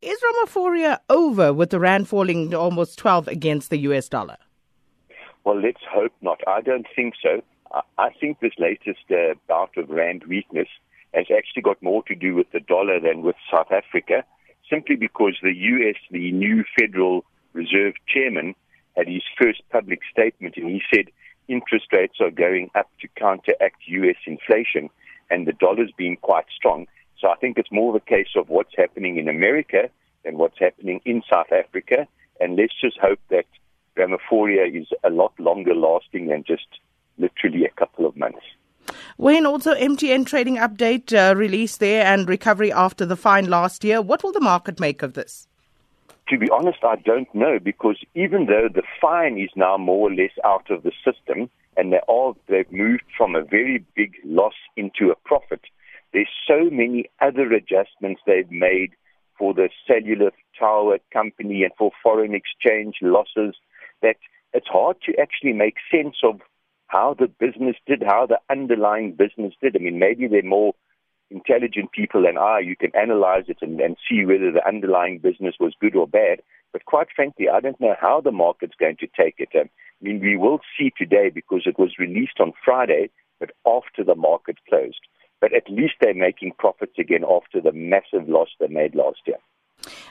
Is Ramaphoria over with the rand falling to almost 12 against the US dollar? Well, let's hope not. I don't think so. I think this latest uh, bout of rand weakness has actually got more to do with the dollar than with South Africa, simply because the US, the new Federal Reserve chairman, had his first public statement and he said interest rates are going up to counteract US inflation and the dollar's been quite strong. Think it's more of a case of what's happening in America than what's happening in South Africa. And let's just hope that Ramaphoria is a lot longer lasting than just literally a couple of months. Wayne, also MTN trading update uh, released there and recovery after the fine last year. What will the market make of this? To be honest, I don't know because even though the fine is now more or less out of the system and they are, they've moved from a very big loss into a profit, there's so many other adjustments they've made for the cellular tower company and for foreign exchange losses that it's hard to actually make sense of how the business did, how the underlying business did. I mean, maybe they're more intelligent people than I. You can analyze it and, and see whether the underlying business was good or bad. But quite frankly, I don't know how the market's going to take it. Um, I mean, we will see today because it was released on Friday, but after the market closed. But at least they're making profits again after the massive loss they made last year.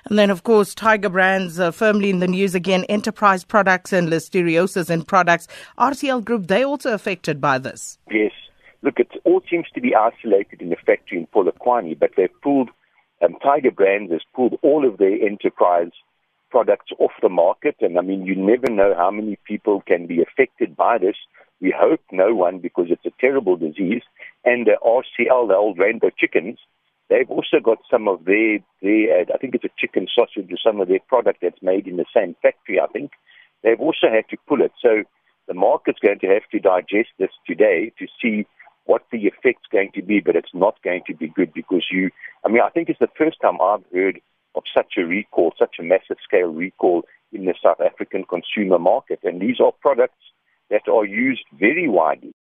And then, of course, Tiger Brands uh, firmly in the news again. Enterprise products and listeriosis and products. RCL Group, they also affected by this. Yes. Look, it all seems to be isolated in the factory in Polokwane, but they've pulled, um, Tiger Brands has pulled all of their enterprise products off the market. And I mean, you never know how many people can be affected by this. We hope no one because it's a terrible disease. And the RCL, the old rainbow chickens, They've also got some of their, their, uh, I think it's a chicken sausage or some of their product that's made in the same factory, I think. They've also had to pull it. So the market's going to have to digest this today to see what the effect's going to be, but it's not going to be good because you, I mean, I think it's the first time I've heard of such a recall, such a massive scale recall in the South African consumer market. And these are products that are used very widely